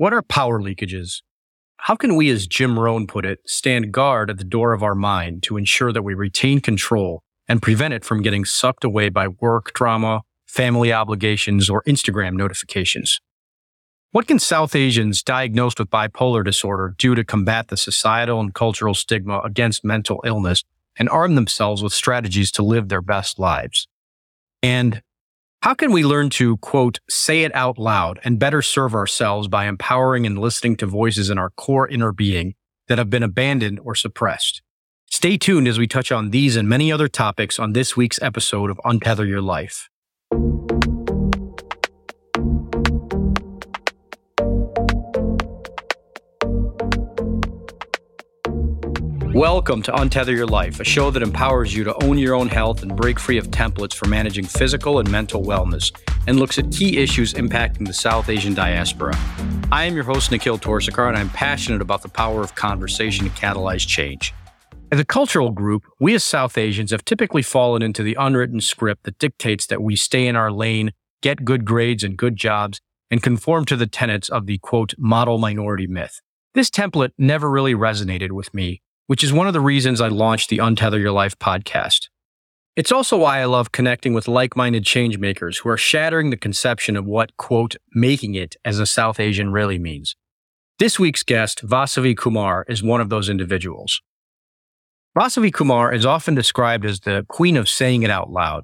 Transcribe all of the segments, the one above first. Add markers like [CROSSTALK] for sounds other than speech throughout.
What are power leakages? How can we, as Jim Rohn put it, stand guard at the door of our mind to ensure that we retain control and prevent it from getting sucked away by work drama, family obligations, or Instagram notifications? What can South Asians diagnosed with bipolar disorder do to combat the societal and cultural stigma against mental illness and arm themselves with strategies to live their best lives? And how can we learn to, quote, say it out loud and better serve ourselves by empowering and listening to voices in our core inner being that have been abandoned or suppressed? Stay tuned as we touch on these and many other topics on this week's episode of Untether Your Life. Welcome to Untether Your Life, a show that empowers you to own your own health and break free of templates for managing physical and mental wellness, and looks at key issues impacting the South Asian diaspora. I am your host, Nikhil Torsekar, and I'm passionate about the power of conversation to catalyze change. As a cultural group, we as South Asians have typically fallen into the unwritten script that dictates that we stay in our lane, get good grades and good jobs, and conform to the tenets of the quote, model minority myth. This template never really resonated with me which is one of the reasons I launched the Untether Your Life podcast. It's also why I love connecting with like minded changemakers who are shattering the conception of what, quote, making it as a South Asian really means. This week's guest, Vasavi Kumar, is one of those individuals. Vasavi Kumar is often described as the queen of saying it out loud.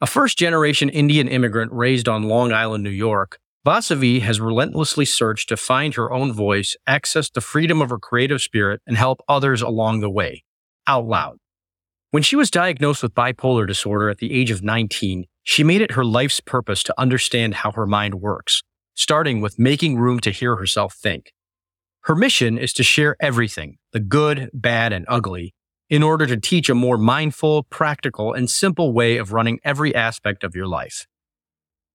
A first generation Indian immigrant raised on Long Island, New York, Vasavi has relentlessly searched to find her own voice, access the freedom of her creative spirit, and help others along the way, out loud. When she was diagnosed with bipolar disorder at the age of 19, she made it her life's purpose to understand how her mind works, starting with making room to hear herself think. Her mission is to share everything, the good, bad, and ugly, in order to teach a more mindful, practical, and simple way of running every aspect of your life.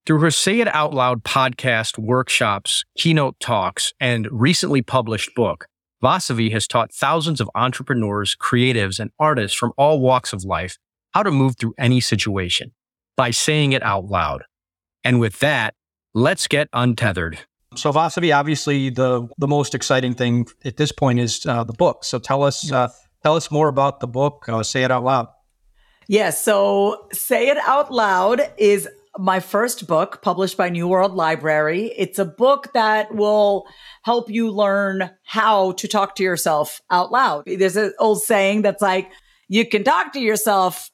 Through her Say It Out Loud podcast, workshops, keynote talks, and recently published book, Vasavi has taught thousands of entrepreneurs, creatives, and artists from all walks of life how to move through any situation by saying it out loud. And with that, let's get untethered. So Vasavi, obviously, the the most exciting thing at this point is uh, the book. So tell us uh, tell us more about the book. Uh, Say it out loud. Yes. Yeah, so Say It Out Loud is my first book published by New World Library. It's a book that will help you learn how to talk to yourself out loud. There's an old saying that's like, you can talk to yourself,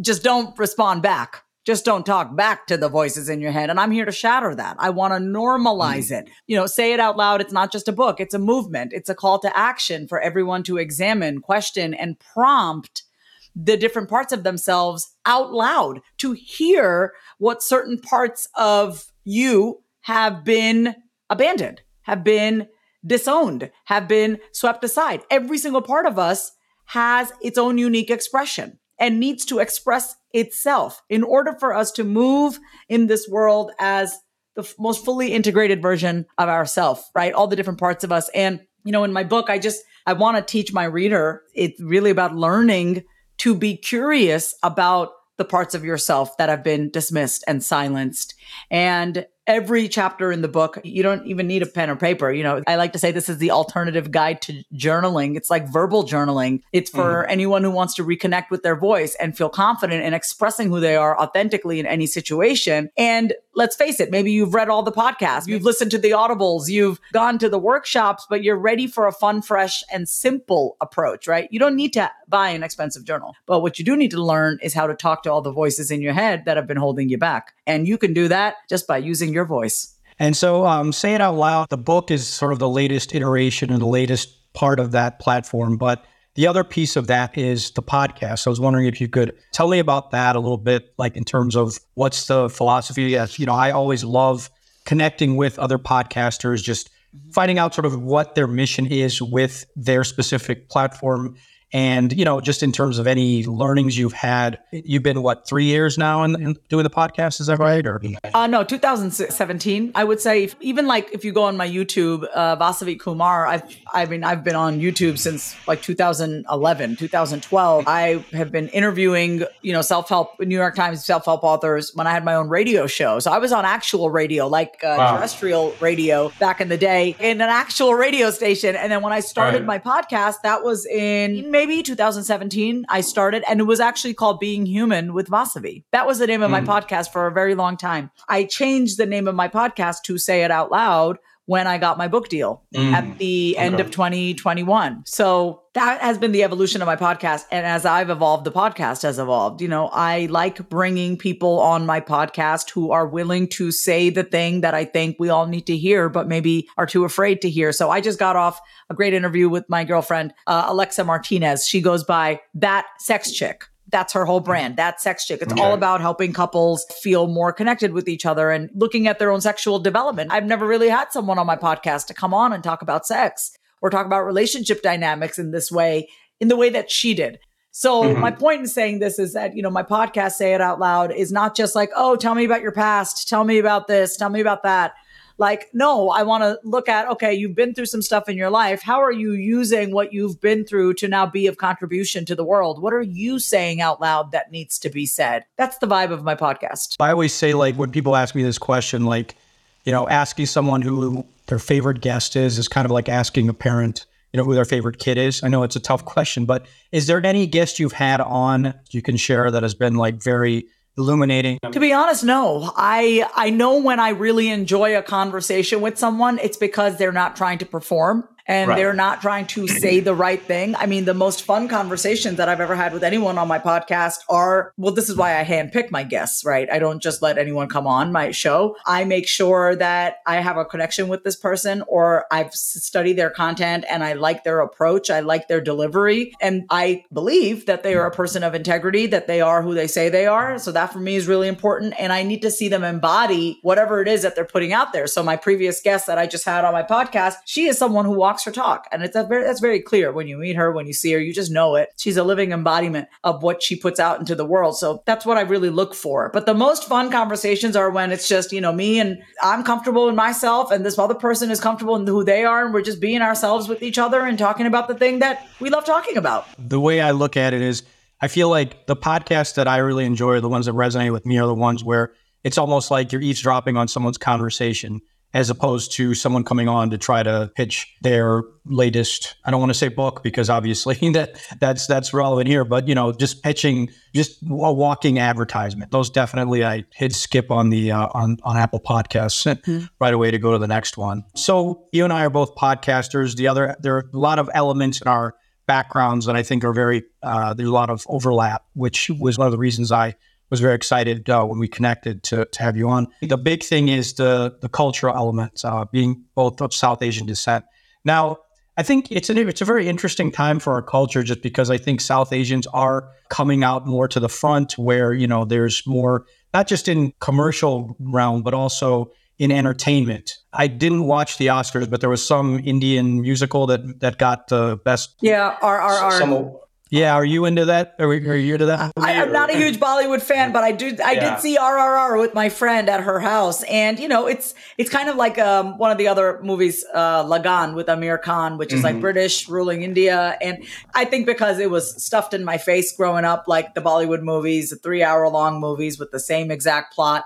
just don't respond back. Just don't talk back to the voices in your head. And I'm here to shatter that. I want to normalize mm. it. You know, say it out loud. It's not just a book, it's a movement. It's a call to action for everyone to examine, question, and prompt the different parts of themselves out loud to hear what certain parts of you have been abandoned, have been disowned, have been swept aside. Every single part of us has its own unique expression and needs to express itself in order for us to move in this world as the f- most fully integrated version of ourself, right? All the different parts of us. And, you know, in my book, I just, I want to teach my reader, it's really about learning to be curious about the parts of yourself that have been dismissed and silenced. And every chapter in the book, you don't even need a pen or paper. You know, I like to say this is the alternative guide to journaling. It's like verbal journaling. It's for mm. anyone who wants to reconnect with their voice and feel confident in expressing who they are authentically in any situation. And let's face it, maybe you've read all the podcasts, you've listened to the audibles, you've gone to the workshops, but you're ready for a fun, fresh, and simple approach, right? You don't need to buy an expensive journal. But what you do need to learn is how to talk to all the voices in your head that have been holding you back. And you can do that just by using your voice. And so, um, say it out loud. The book is sort of the latest iteration and the latest part of that platform. But the other piece of that is the podcast. So I was wondering if you could tell me about that a little bit, like in terms of what's the philosophy. Yes, you know, I always love connecting with other podcasters, just finding out sort of what their mission is with their specific platform And, you know, just in terms of any learnings you've had, you've been what, three years now in, in doing the podcast? Is that right? Or uh, no, 2017. I would say if, even like if you go on my YouTube, uh, Vasavi Kumar, I've, I mean, I've been on YouTube since like 2011, 2012. I have been interviewing, you know, self-help, New York Times self-help authors when I had my own radio show. So I was on actual radio, like uh, wow. terrestrial radio back in the day in an actual radio station. And then when I started right. my podcast, that was in May maybe 2017, I started, and it was actually called Being Human with Vasavi. That was the name of mm. my podcast for a very long time. I changed the name of my podcast to Say It Out Loud when I got my book deal mm. at the end of 2021. So that has been the evolution of my podcast. And as I've evolved, the podcast has evolved. You know, I like bringing people on my podcast who are willing to say the thing that I think we all need to hear, but maybe are too afraid to hear. So I just got off a great interview with my girlfriend, uh, Alexa Martinez. She goes by that sex chick that's her whole brand. That sex chick. It's okay. all about helping couples feel more connected with each other and looking at their own sexual development. I've never really had someone on my podcast to come on and talk about sex or talk about relationship dynamics in this way, in the way that she did. So mm-hmm. my point in saying this is that, you know, my podcast, Say It Out Loud, is not just like, oh, tell me about your past, tell me about this, tell me about that. Like, no, I want to look at, okay, you've been through some stuff in your life. How are you using what you've been through to now be of contribution to the world? What are you saying out loud that needs to be said? That's the vibe of my podcast. I always say, like, when people ask me this question, like, you know, asking someone who their favorite guest is, is kind of like asking a parent, you know, who their favorite kid is. I know it's a tough [LAUGHS] question, but is there any guest you've had on you can share that has been like very illuminating? To be honest, no. I I know when I really enjoy a conversation with someone, it's because they're not trying to perform and right. they're not trying to say the right thing. I mean, the most fun conversations that I've ever had with anyone on my podcast are well, this is why I handpick my guests, right? I don't just let anyone come on my show. I make sure that I have a connection with this person or I've studied their content and I like their approach, I like their delivery, and I believe that they are a person of integrity, that they are who they say they are. So that for me is really important. And I need to see them embody whatever it is that they're putting out there. So my previous guest that I just had on my podcast, she is someone who walks walks her talk. And it's very, that's very clear when you meet her, when you see her, you just know it. She's a living embodiment of what she puts out into the world. So that's what I really look for. But the most fun conversations are when it's just, you know, me and I'm comfortable in myself and this other person is comfortable in who they are. And we're just being ourselves with each other and talking about the thing that we love talking about. The way I look at it is, I feel like the podcasts that I really enjoy the ones that resonate with me are the ones where it's almost like you're eavesdropping on someone's conversation as opposed to someone coming on to try to pitch their latest I don't want to say book because obviously [LAUGHS] that that's that's relevant here but you know just pitching just a walking advertisement. Those definitely I hit skip on the uh, on on Apple Podcasts mm-hmm. right away to go to the next one. So you and I are both podcasters. The other there are a lot of elements in our backgrounds that I think are very uh, there's a lot of overlap which was one of the reasons I was very excited uh, when we connected to, to have you on. The big thing is the the cultural element, uh, being both of South Asian descent. Now, I think it's an it's a very interesting time for our culture, just because I think South Asians are coming out more to the front, where you know there's more not just in commercial realm, but also in entertainment. I didn't watch the Oscars, but there was some Indian musical that that got the best. Yeah, RRR. Some, yeah, are you into that? Are, we, are you into that? I, am not a huge Bollywood fan, but I do. I yeah. did see RRR with my friend at her house, and you know, it's it's kind of like um, one of the other movies, uh, Lagaan with Aamir Khan, which is mm-hmm. like British ruling India, and I think because it was stuffed in my face growing up, like the Bollywood movies, the three hour long movies with the same exact plot.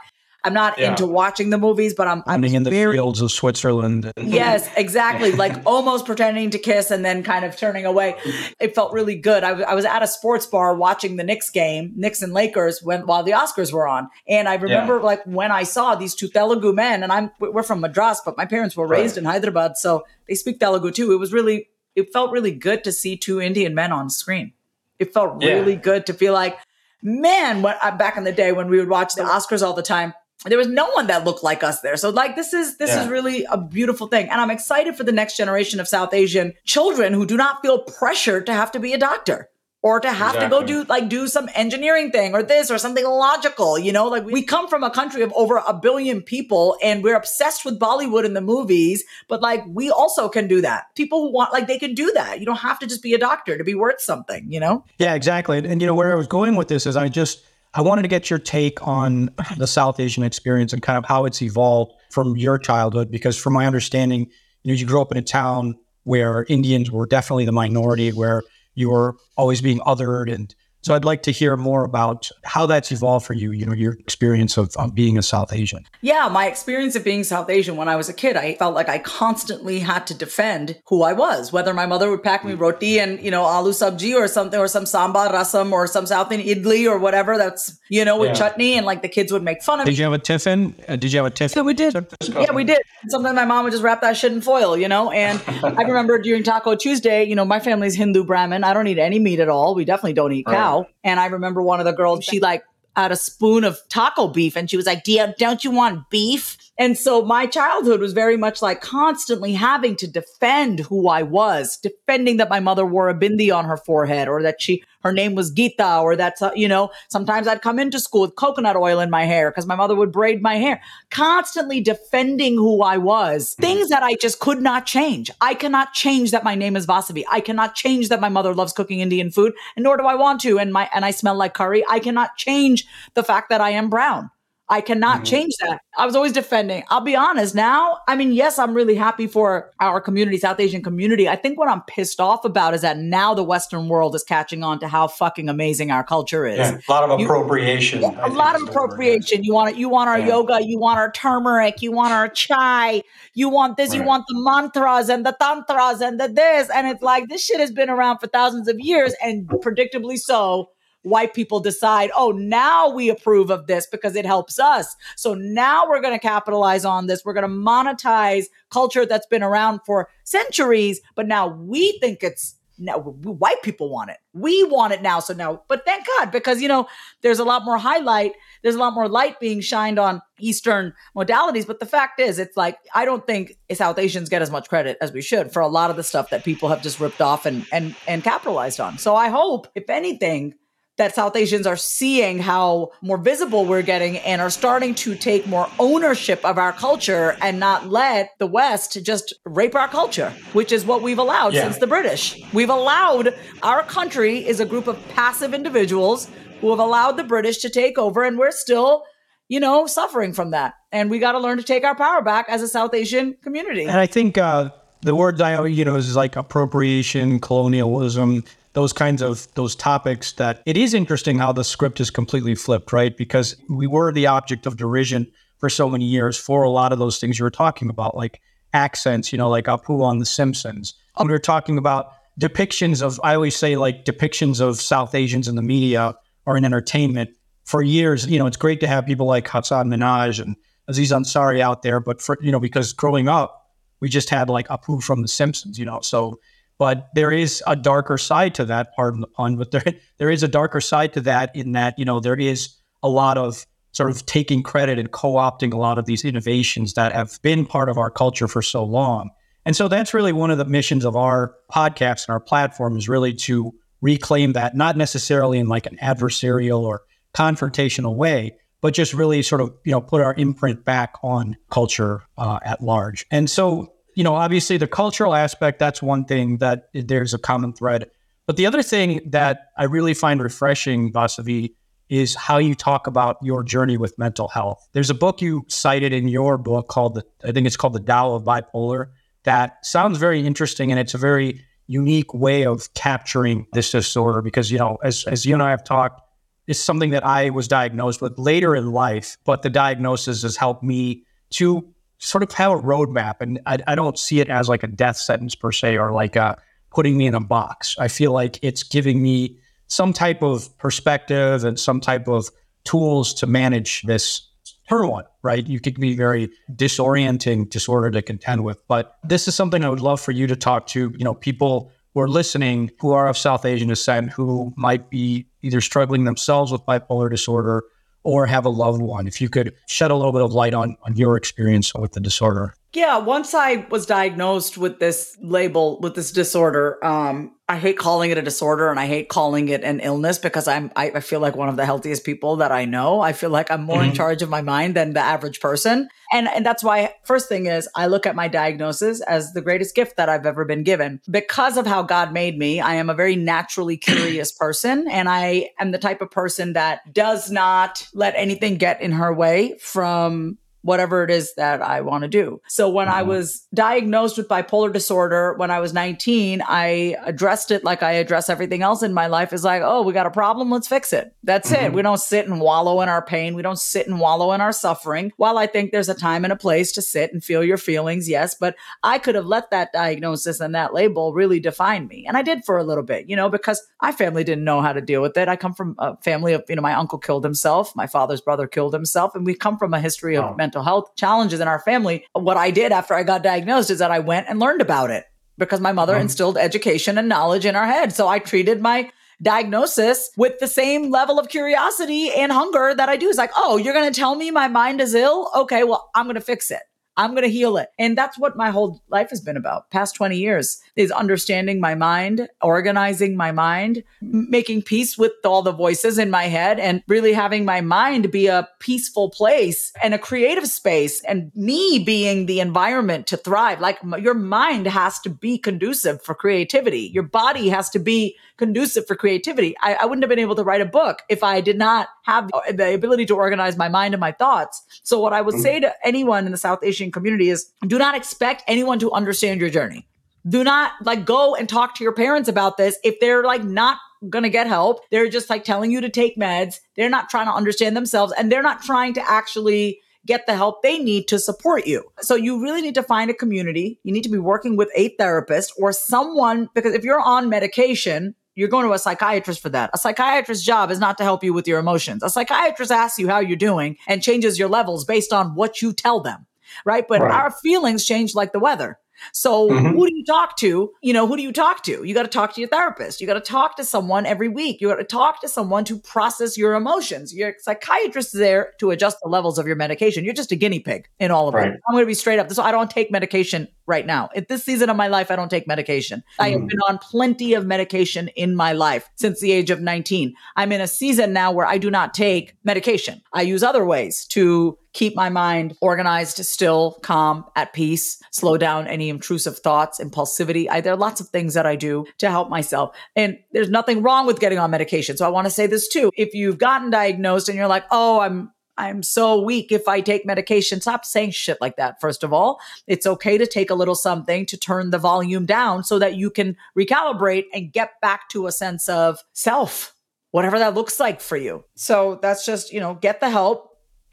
I'm not yeah. into watching the movies, but I'm I'm in the very, fields of Switzerland. yes, [LAUGHS] exactly. like [LAUGHS] almost pretending to kiss and then kind of turning away. It felt really good. I, w- I was at a sports bar watching the Knicks game, Knicks and Lakers, when while the Oscars were on, and I remember yeah. like when I saw these two Telugu men, and I'm we're from Madras, but my parents were raised right. in Hyderabad, so they speak Telugu too. It was really it felt really good to see two Indian men on screen. It felt really yeah. good to feel like man, when, uh, back in the day when we would watch the Oscars all the time, there was no one that looked like us there. So like this is this yeah. is really a beautiful thing. And I'm excited for the next generation of South Asian children who do not feel pressured to have to be a doctor. or to have exactly. to go do like do some engineering thing or this or something logical you know like we come from a country of over a billion people and we're obsessed with bollywood and the movies but like we also can do that people who want like they can do that you don't have to just be a doctor to be worth something you know yeah exactly and, and you know where i was going with this is i just i wanted to get your take on the south asian experience and kind of how it's evolved from your childhood because from my understanding you know you grew up in a town where indians were definitely the minority where you were always being othered and so I'd like to hear more about how that's evolved for you, you know, your experience of um, being a South Asian. Yeah, my experience of being South Asian when I was a kid, I felt like I constantly had to defend who I was, whether my mother would pack me mm. roti and, you know, aloo sabji or something, or some sambar rasam or some South Indian idli or whatever that's, you know, with yeah. chutney and like the kids would make fun of did me. Did you have a tiffin? Uh, did you have a tiffin? Yeah, we did. Yeah, we did. Sometimes my mom would just wrap that shit in foil, you know? And I [LAUGHS] remember during Taco Tuesday, you know, my family's Hindu Brahmin. I don't eat any meat at all. We definitely don't eat cow. Right. And I remember one of the girls, she like had a spoon of taco beef and she was like, don't you want beef? And so my childhood was very much like constantly having to defend who I was, defending that my mother wore a bindi on her forehead or that she, her name was Gita or that's, uh, you know, sometimes I'd come into school with coconut oil in my hair because my mother would braid my hair, constantly defending who I was, mm-hmm. things that I just could not change. I cannot change that my name is Vasavi. I cannot change that my mother loves cooking Indian food and nor do I want to. And my, and I smell like curry. I cannot change the fact that I am brown. I cannot mm-hmm. change that. I was always defending. I'll be honest now. I mean, yes, I'm really happy for our community, South Asian community. I think what I'm pissed off about is that now the Western world is catching on to how fucking amazing our culture is. Yeah, a lot of appropriation. You, a lot of appropriation. You want it. You want our yeah. yoga. You want our turmeric. You want our chai. You want this. Right. You want the mantras and the tantras and the this. And it's like this shit has been around for thousands of years, and predictably so white people decide, oh, now we approve of this because it helps us. So now we're going to capitalize on this. We're going to monetize culture that's been around for centuries, but now we think it's now white people want it. We want it now. So now, but thank God, because you know, there's a lot more highlight, there's a lot more light being shined on Eastern modalities. But the fact is, it's like I don't think South Asians get as much credit as we should for a lot of the stuff that people have just ripped off and and and capitalized on. So I hope, if anything, that South Asians are seeing how more visible we're getting and are starting to take more ownership of our culture and not let the West just rape our culture, which is what we've allowed yeah. since the British. We've allowed our country is a group of passive individuals who have allowed the British to take over, and we're still you know, suffering from that. And we got to learn to take our power back as a South Asian community. And I think uh, the word I, you know, is like appropriation, colonialism those kinds of those topics that it is interesting how the script is completely flipped, right? Because we were the object of derision for so many years for a lot of those things you were talking about, like accents, you know, like Apu on The Simpsons. Oh. we were talking about depictions of, I always say, like depictions of South Asians in the media or in entertainment for years. You know, it's great to have people like Hasan Minhaj and Aziz Ansari out there, but for, you know, because growing up, we just had like Apu from The Simpsons, you know, so but there is a darker side to that, pardon the pun, but there there is a darker side to that in that, you know, there is a lot of sort of taking credit and co-opting a lot of these innovations that have been part of our culture for so long. And so that's really one of the missions of our podcast and our platform is really to reclaim that, not necessarily in like an adversarial or confrontational way, but just really sort of, you know, put our imprint back on culture uh, at large. And so you know, obviously the cultural aspect, that's one thing that there's a common thread. But the other thing that I really find refreshing, Vasavi, is how you talk about your journey with mental health. There's a book you cited in your book called the, I think it's called The Tao of Bipolar, that sounds very interesting and it's a very unique way of capturing this disorder because, you know, as, as you and I have talked, it's something that I was diagnosed with later in life, but the diagnosis has helped me to sort of have a roadmap. And I, I don't see it as like a death sentence per se or like a, uh, putting me in a box. I feel like it's giving me some type of perspective and some type of tools to manage this turmoil, right? You could be very disorienting disorder to contend with. But this is something I would love for you to talk to, you know, people who are listening who are of South Asian descent who might be either struggling themselves with bipolar disorder or have a loved one. If you could shed a little bit of light on, on your experience with the disorder. Yeah, once I was diagnosed with this label, with this disorder, um, I hate calling it a disorder and I hate calling it an illness because I'm I, I feel like one of the healthiest people that I know. I feel like I'm more mm-hmm. in charge of my mind than the average person. And and that's why first thing is I look at my diagnosis as the greatest gift that I've ever been given. Because of how God made me, I am a very naturally curious [CLEARS THROAT] person and I am the type of person that does not let anything get in her way from whatever it is that I want to do. So when I mm-hmm. was diagnosed with bipolar disorder when I was 19, I addressed it like I address everything else in my life is like, oh, we got a problem, let's fix it. That's mm-hmm. it. We don't sit and wallow in our pain. We don't sit and wallow in our suffering. While I think there's a time and a place to sit and feel your feelings, yes, but I could have let that diagnosis and that label really define me. And I did for a little bit, you know, because my family didn't know how to deal with it. I come from a family of, you know, my uncle killed himself, my father's brother killed himself, and we come from a history of oh. mental mental health challenges in our family. What I did after I got diagnosed is that I went and learned about it because my mother mm-hmm. instilled education and knowledge in our head. So I treated my diagnosis with the same level of curiosity and hunger that I do. It's like, oh, you're going to tell me my mind is ill? Okay, well, I'm going to fix it. I'm going to heal it. And that's what my whole life has been about. Past 20 years is understanding my mind, organizing my mind, making peace with all the voices in my head and really having my mind be a peaceful place and a creative space and me being the environment to thrive. Like your mind has to be conducive for creativity. Your body has to be conducive for creativity. I, I, wouldn't have been able to write a book if I did not have the ability to organize my mind and my thoughts. So, what I would mm-hmm. say to anyone in the South Asian community is do not expect anyone to understand your journey. Do not like go and talk to your parents about this if they're like not going to get help. They're just like telling you to take meds. They're not trying to understand themselves and they're not trying to actually get the help they need to support you. So you really need to find a community. You need to be working with a therapist or someone because if you're on medication, you're going to a psychiatrist for that. A psychiatrist's job is not to help you with your emotions. A psychiatrist asks you how you're doing and changes your levels based on what you tell them, right? But right. our feelings change like the weather. So mm-hmm. who do you talk to? You know, who do you talk to? You got to talk to your therapist. You got to talk to someone every week. You got to talk to someone to process your emotions. Your psychiatrist is there to adjust the levels of your medication. You're just a guinea pig in all of right. it. I'm going to be straight up. So I don't take medication right now. At this season of my life, I don't take medication. Mm-hmm. I have mm. been on plenty of medication in my life since the age of 19. I'm in a season now where I do not take medication. I use other ways to keep my mind organized, still, calm, at peace, slow down any intrusive thoughts, impulsivity. I, there are lots of things that I do to help myself. And there's nothing wrong with getting on medication. So I want to say this too. If you've gotten diagnosed and you're like, oh, I'm I'm so weak if I take medication. Stop saying shit like that, first of all. It's okay to take a little something to turn the volume down so that you can recalibrate and get back to a sense of self, whatever that looks like for you. So that's just, you know, get the help,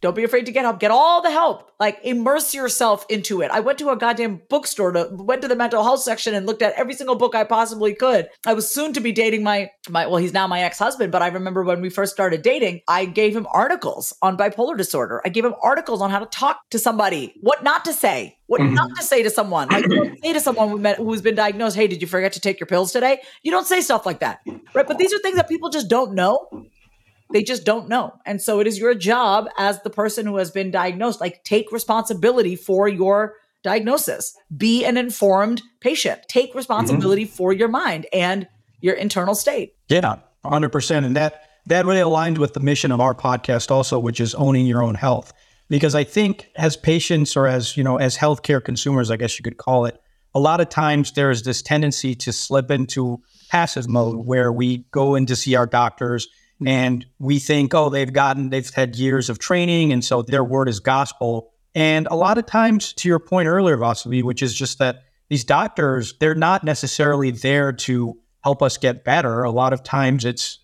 don't be afraid to get help. Get all the help. Like immerse yourself into it. I went to a goddamn bookstore to went to the mental health section and looked at every single book I possibly could. I was soon to be dating my my well, he's now my ex-husband, but I remember when we first started dating, I gave him articles on bipolar disorder. I gave him articles on how to talk to somebody, what not to say, what mm-hmm. not to say to someone. Like don't say to someone who's been diagnosed, "Hey, did you forget to take your pills today?" You don't say stuff like that, right? But these are things that people just don't know they just don't know. And so it is your job as the person who has been diagnosed, like take responsibility for your diagnosis. Be an informed patient. Take responsibility mm-hmm. for your mind and your internal state. Yeah, 100%. And that that really aligned with the mission of our podcast also, which is owning your own health. Because I think as patients or as, you know, as healthcare consumers, I guess you could call it, a lot of times there is this tendency to slip into passive mode where we go in to see our doctors and we think, oh, they've gotten, they've had years of training. And so their word is gospel. And a lot of times, to your point earlier, Vasavi, which is just that these doctors, they're not necessarily there to help us get better. A lot of times it's,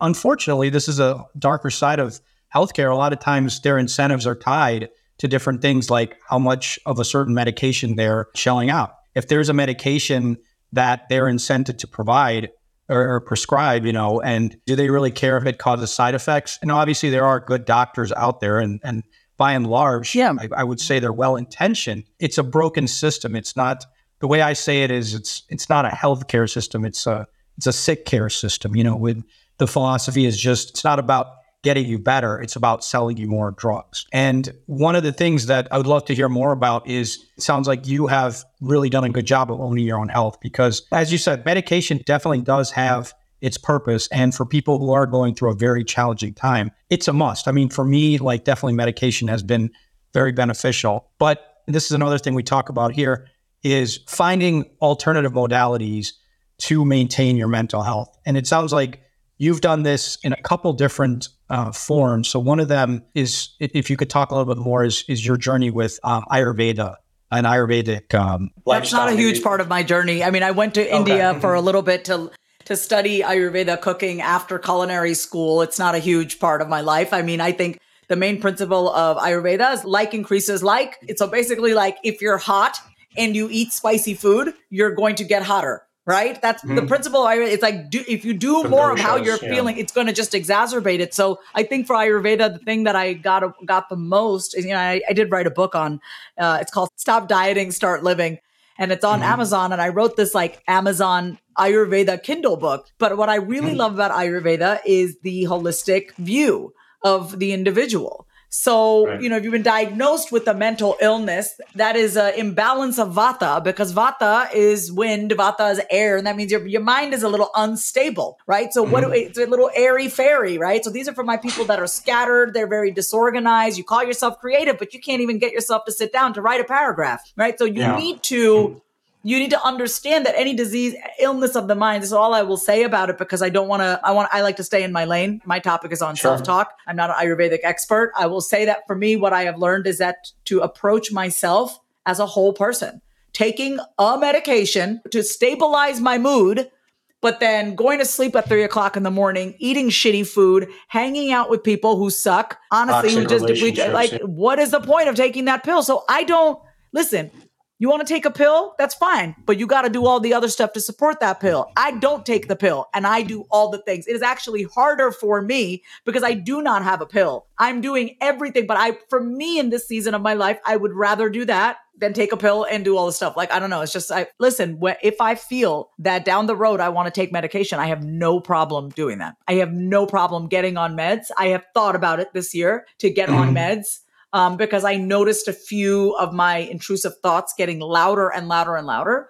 unfortunately, this is a darker side of healthcare. A lot of times their incentives are tied to different things like how much of a certain medication they're shelling out. If there's a medication that they're incented to provide, or, or prescribe, you know, and do they really care if it causes side effects? And obviously, there are good doctors out there, and and by and large, yeah. I, I would say they're well intentioned. It's a broken system. It's not the way I say it is it's it's not a healthcare system. It's a it's a sick care system. You know, with the philosophy is just it's not about getting you better. It's about selling you more drugs. And one of the things that I would love to hear more about is sounds like you have really done a good job of owning your own health because, as you said, medication definitely does have its purpose. And for people who are going through a very challenging time, it's a must. I mean, for me, like definitely medication has been very beneficial. But this is another thing we talk about here is finding alternative modalities to maintain your mental health. And it sounds like you've done this in a couple different uh, forms. So one of them is, if you could talk a little bit more, is is your journey with um, Ayurveda and Ayurvedic. Um, That's not a huge part of my journey. I mean, I went to okay. India for a little bit to to study Ayurveda cooking after culinary school. It's not a huge part of my life. I mean, I think the main principle of Ayurveda is like increases like. It's so basically like if you're hot and you eat spicy food, you're going to get hotter right? That's mm-hmm. the principle. It's like do, if you do more of how you're yeah. feeling, it's going to just exacerbate it. So I think for Ayurveda, the thing that I got got the most is you know I, I did write a book on. Uh, it's called Stop Dieting, Start Living, and it's on mm-hmm. Amazon. And I wrote this like Amazon Ayurveda Kindle book. But what I really mm-hmm. love about Ayurveda is the holistic view of the individual. So, right. you know, if you've been diagnosed with a mental illness, that is an imbalance of vata because vata is wind, vata is air, and that means your, your mind is a little unstable, right? So, mm-hmm. what it's a little airy fairy, right? So, these are for my people that are scattered, they're very disorganized. You call yourself creative, but you can't even get yourself to sit down to write a paragraph, right? So, you yeah. need to mm-hmm you need to understand that any disease illness of the mind this is all i will say about it because i don't want to i want i like to stay in my lane my topic is on sure. self-talk i'm not an ayurvedic expert i will say that for me what i have learned is that to approach myself as a whole person taking a medication to stabilize my mood but then going to sleep at three o'clock in the morning, eating shitty food, hanging out with people who suck, honestly, who just like, what is the point of taking that pill? So I don't listen. You want to take a pill? That's fine. But you got to do all the other stuff to support that pill. I don't take the pill and I do all the things. It is actually harder for me because I do not have a pill. I'm doing everything. But I, for me in this season of my life, I would rather do that than take a pill and do all the stuff. Like, I don't know. It's just, I listen, if I feel that down the road I want to take medication, I have no problem doing that. I have no problem getting on meds. I have thought about it this year to get on mm-hmm. meds um, because I noticed a few of my intrusive thoughts getting louder and louder and louder.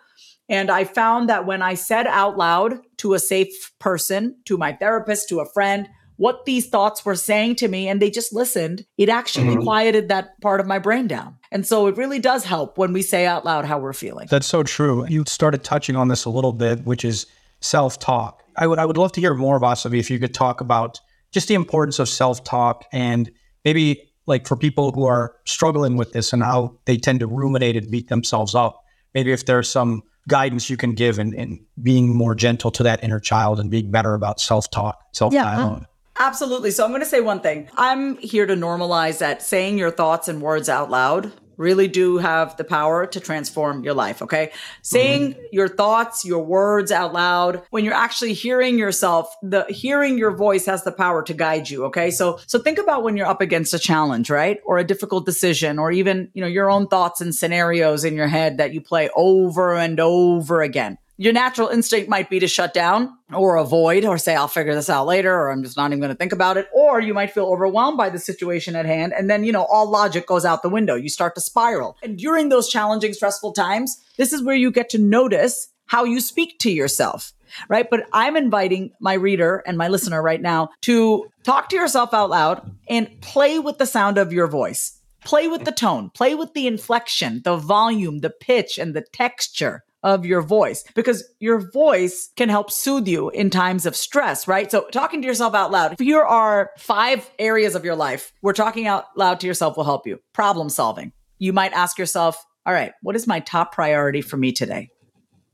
And I found that when I said out loud to a safe person, to my therapist, to a friend, what these thoughts were saying to me and they just listened, it actually mm-hmm. quieted that part of my brain down. And so it really does help when we say out loud how we're feeling. That's so true. You started touching on this a little bit, which is self-talk. I would I would love to hear more about Savi if you could talk about just the importance of self-talk and maybe like for people who are struggling with this and how they tend to ruminate and beat themselves up, maybe if there's some guidance you can give in, in being more gentle to that inner child and being better about self-talk, self-dialogue. Yeah, uh-huh. absolutely. So I'm going to say one thing. I'm here to normalize that saying your thoughts and words out loud really do have the power to transform your life. Okay. Saying mm-hmm. your thoughts, your words out loud, when you're actually hearing yourself, the hearing your voice has the power to guide you. Okay. So, so think about when you're up against a challenge, right? Or a difficult decision, or even, you know, your own thoughts and scenarios in your head that you play over and over again your natural instinct might be to shut down or avoid or say, I'll figure this out later, or I'm just not even going to think about it. Or you might feel overwhelmed by the situation at hand. And then, you know, all logic goes out the window. You start to spiral. And during those challenging, stressful times, this is where you get to notice how you speak to yourself. Right. But I'm inviting my reader and my listener right now to talk to yourself out loud and play with the sound of your voice. Play with the tone, play with the inflection, the volume, the pitch, and the texture of your voice because your voice can help soothe you in times of stress, right? So talking to yourself out loud. Here are five areas of your life where talking out loud to yourself will help you. Problem solving. You might ask yourself, all right, what is my top priority for me today?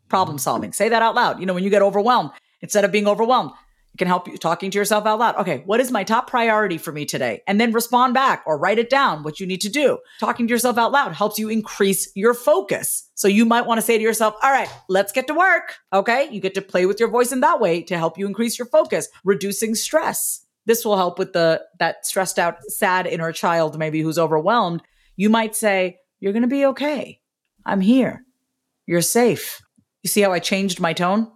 Problem solving. Say that out loud. You know, when you get overwhelmed, instead of being overwhelmed, it can help you talking to yourself out loud. Okay, what is my top priority for me today? And then respond back or write it down what you need to do. Talking to yourself out loud helps you increase your focus. So you might want to say to yourself, all right, let's get to work. Okay, you get to play with your voice in that way to help you increase your focus, reducing stress. This will help with the that stressed out, sad inner child maybe who's overwhelmed. You might say, you're going to be okay. I'm here. You're safe. You see how I changed my tone?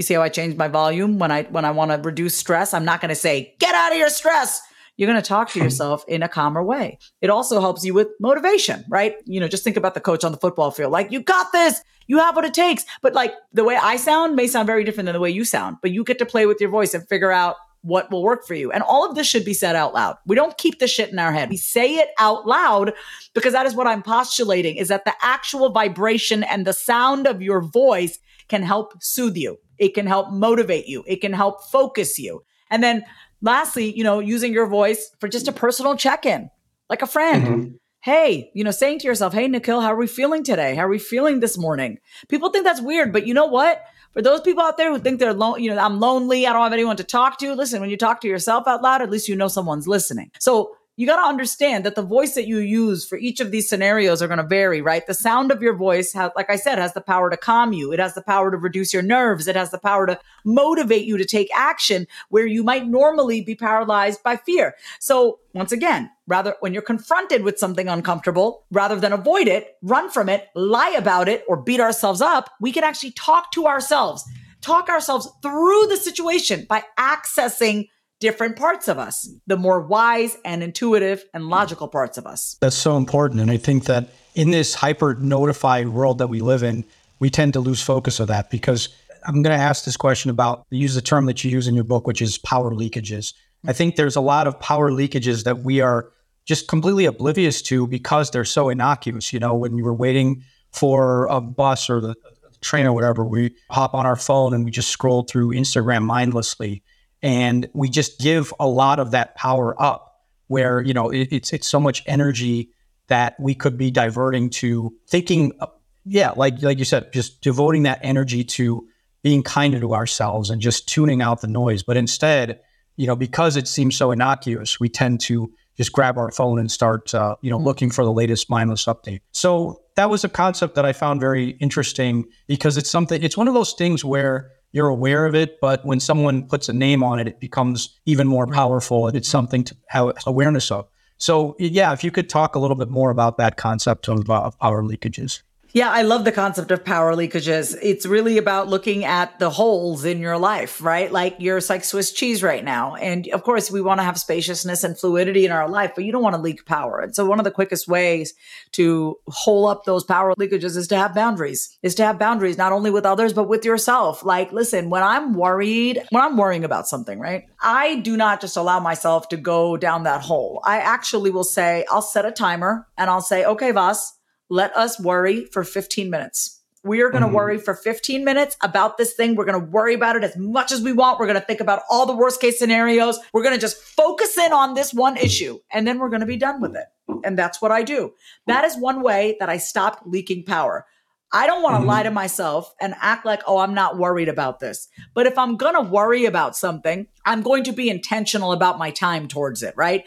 You see how I change my volume when I when I want to reduce stress? I'm not going to say, "Get out of your stress." you're going to talk to yourself in a calmer way. It also helps you with motivation, right? You know, just think about the coach on the football field. Like, you got this. You have what it takes. But like the way I sound may sound very different than the way you sound, but you get to play with your voice and figure out what will work for you. And all of this should be said out loud. We don't keep the shit in our head. We say it out loud because that is what I'm postulating is that the actual vibration and the sound of your voice can help soothe you. It can help motivate you. It can help focus you. And then lastly, you know, using your voice for just a personal check-in, like a friend. Mm-hmm. Hey, you know, saying to yourself, Hey, Nikhil, how are we feeling today? How are we feeling this morning? People think that's weird, but you know what? For those people out there who think they're alone, you know, I'm lonely, I don't have anyone to talk to. Listen, when you talk to yourself out loud, at least you know someone's listening. So you got to understand that the voice that you use for each of these scenarios are going to vary, right? The sound of your voice, has, like I said, has the power to calm you. It has the power to reduce your nerves. It has the power to motivate you to take action where you might normally be paralyzed by fear. So once again, rather when you're confronted with something uncomfortable, rather than avoid it, run from it, lie about it, or beat ourselves up, we can actually talk to ourselves, talk ourselves through the situation by accessing different parts of us, the more wise and intuitive and logical parts of us. That's so important. And I think that in this hyper notified world that we live in, we tend to lose focus of that because I'm going to ask this question about use the term that you use in your book, which is power leakages. I think there's a lot of power leakages that we are just completely oblivious to because they're so innocuous. You know, when you were waiting for a bus or the train or whatever, we hop on our phone and we just scroll through Instagram mindlessly and we just give a lot of that power up where you know it, it's it's so much energy that we could be diverting to thinking yeah like like you said just devoting that energy to being kinder to ourselves and just tuning out the noise but instead you know because it seems so innocuous we tend to just grab our phone and start uh, you know mm-hmm. looking for the latest mindless update so that was a concept that i found very interesting because it's something it's one of those things where you're aware of it, but when someone puts a name on it, it becomes even more powerful and it's something to have awareness of. So, yeah, if you could talk a little bit more about that concept of, uh, of power leakages. Yeah, I love the concept of power leakages. It's really about looking at the holes in your life, right? Like you're like Swiss cheese right now. And of course, we want to have spaciousness and fluidity in our life, but you don't want to leak power. And so one of the quickest ways to hole up those power leakages is to have boundaries, is to have boundaries, not only with others, but with yourself. Like, listen, when I'm worried, when I'm worrying about something, right? I do not just allow myself to go down that hole. I actually will say, I'll set a timer and I'll say, okay, Vas, let us worry for 15 minutes. We are going to mm-hmm. worry for 15 minutes about this thing. We're going to worry about it as much as we want. We're going to think about all the worst case scenarios. We're going to just focus in on this one issue and then we're going to be done with it. And that's what I do. That is one way that I stopped leaking power. I don't want to mm-hmm. lie to myself and act like, oh, I'm not worried about this. But if I'm going to worry about something, I'm going to be intentional about my time towards it, right?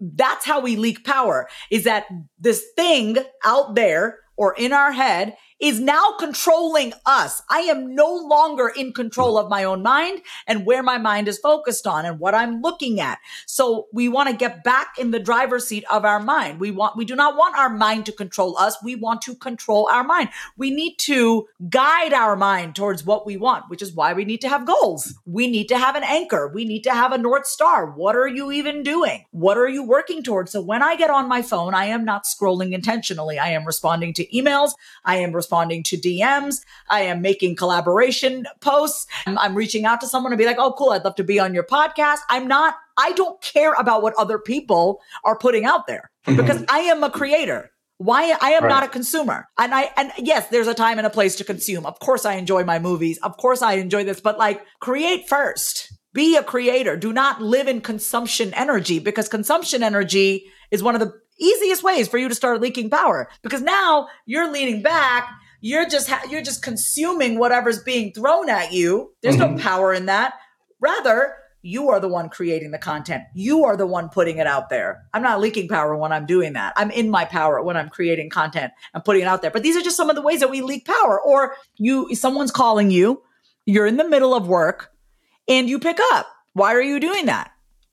That's how we leak power is that this thing out there or in our head is now controlling us. I am no longer in control of my own mind and where my mind is focused on and what I'm looking at. So we want to get back in the driver's seat of our mind. We want, we do not want our mind to control us. We want to control our mind. We need to guide our mind towards what we want, which is why we need to have goals. We need to have an anchor. We need to have a North Star. What are you even doing? What are you working towards? So when I get on my phone, I am not scrolling intentionally. I am responding to emails. I am responding responding to DMs. I am making collaboration posts. I'm, reaching out to someone and be like, oh, cool, I'd love to be on your podcast. I'm not, I don't care about what other people are putting out there mm-hmm. because I am a creator. Why I am right. not a consumer. And I and yes, there's a time and a place to consume. Of course I enjoy my movies. Of course I enjoy this, but like create first. Be a creator. Do not live in consumption energy because consumption energy is one of the easiest ways for you to start leaking power because now you're leaning back you're just ha- you're just consuming whatever's being thrown at you. There's mm-hmm. no power in that. Rather, you are the one creating the content. You are the one putting it out there. I'm not leaking power when I'm doing that. I'm in my power when I'm creating content and putting it out there. But these are just some of the ways that we leak power. Or you someone's calling you, you're in the middle of work and you pick up. Why are you doing that?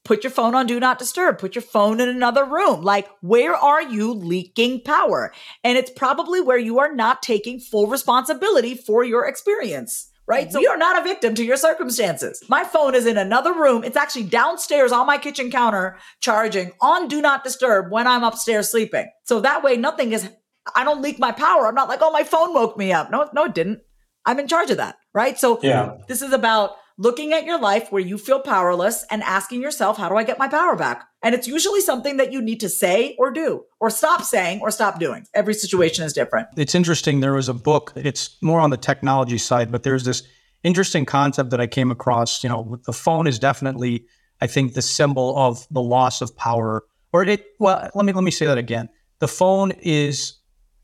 Put your phone on do not disturb, put your phone in another room. Like, where are you leaking power? And it's probably where you are not taking full responsibility for your experience. right? So you're not a victim to your circumstances. My phone is in another room. It's actually downstairs on my kitchen counter charging on do not disturb when I'm upstairs sleeping. So that way nothing is I don't leak my power. I'm not like, "Oh, my phone woke me up." No, no it didn't. I'm in charge of that, right? So yeah. this is about looking at your life where you feel powerless and asking yourself, how do I get my power back? And it's usually something that you need to say or do, or stop saying or stop doing. Every situation is different. It's interesting. There was a book, it's more on the technology side, but there's this interesting concept that I came across. You know, the phone is definitely, I think, the symbol of the loss of power. Or it, well, let me let me say that again. The phone is,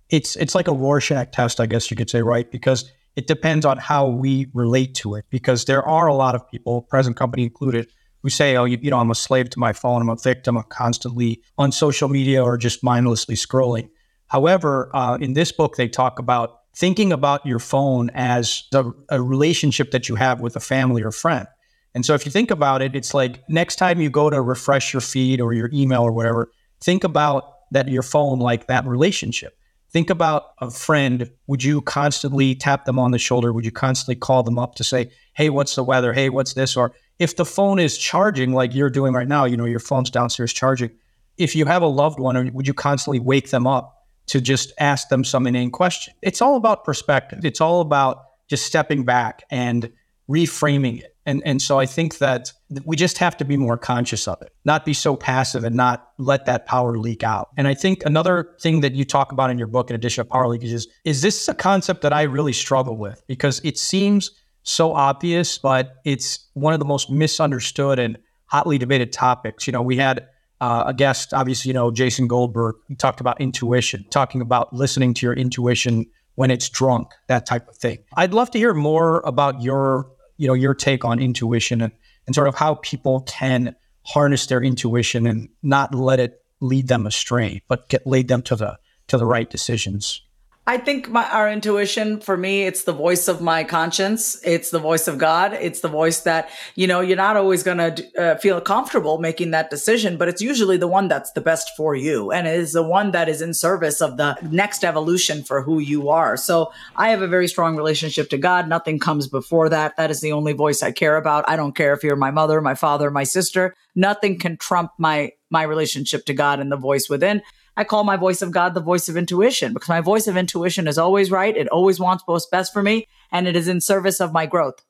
it's it's like a Rorschach test, I guess you could say, right? Because it depends on how we relate to it because there are a lot of people, present company included, who say, oh, you, you know, I'm a slave to my phone. I'm a victim. I'm constantly on social media or just mindlessly scrolling. However, uh, in this book, they talk about thinking about your phone as a, a relationship that you have with a family or friend. And so if you think about it, it's like next time you go to refresh your feed or your email or whatever, think about that your phone like that relationship. Think about a friend. Would you constantly tap them on the shoulder? Would you constantly call them up to say, hey, what's the weather? Hey, what's this? Or if the phone is charging like you're doing right now, you know, your phone's downstairs charging. If you have a loved one, would you constantly wake them up to just ask them some inane question? It's all about perspective. It's all about just stepping back and reframing it. And, and so I think that we just have to be more conscious of it, not be so passive and not let that power leak out. And I think another thing that you talk about in your book, in addition to power leakage, is is this a concept that I really struggle with because it seems so obvious, but it's one of the most misunderstood and hotly debated topics. You know, we had uh, a guest, obviously, you know, Jason Goldberg, he talked about intuition, talking about listening to your intuition when it's drunk, that type of thing. I'd love to hear more about your you know your take on intuition and, and sort of how people can harness their intuition and not let it lead them astray, but get lead them to the to the right decisions. I think my, our intuition for me, it's the voice of my conscience. It's the voice of God. It's the voice that, you know, you're not always going to uh, feel comfortable making that decision, but it's usually the one that's the best for you. And it is the one that is in service of the next evolution for who you are. So I have a very strong relationship to God. Nothing comes before that. That is the only voice I care about. I don't care if you're my mother, my father, my sister. Nothing can trump my, my relationship to God and the voice within. I call my voice of God the voice of intuition because my voice of intuition is always right. It always wants what's best for me and it is in service of my growth.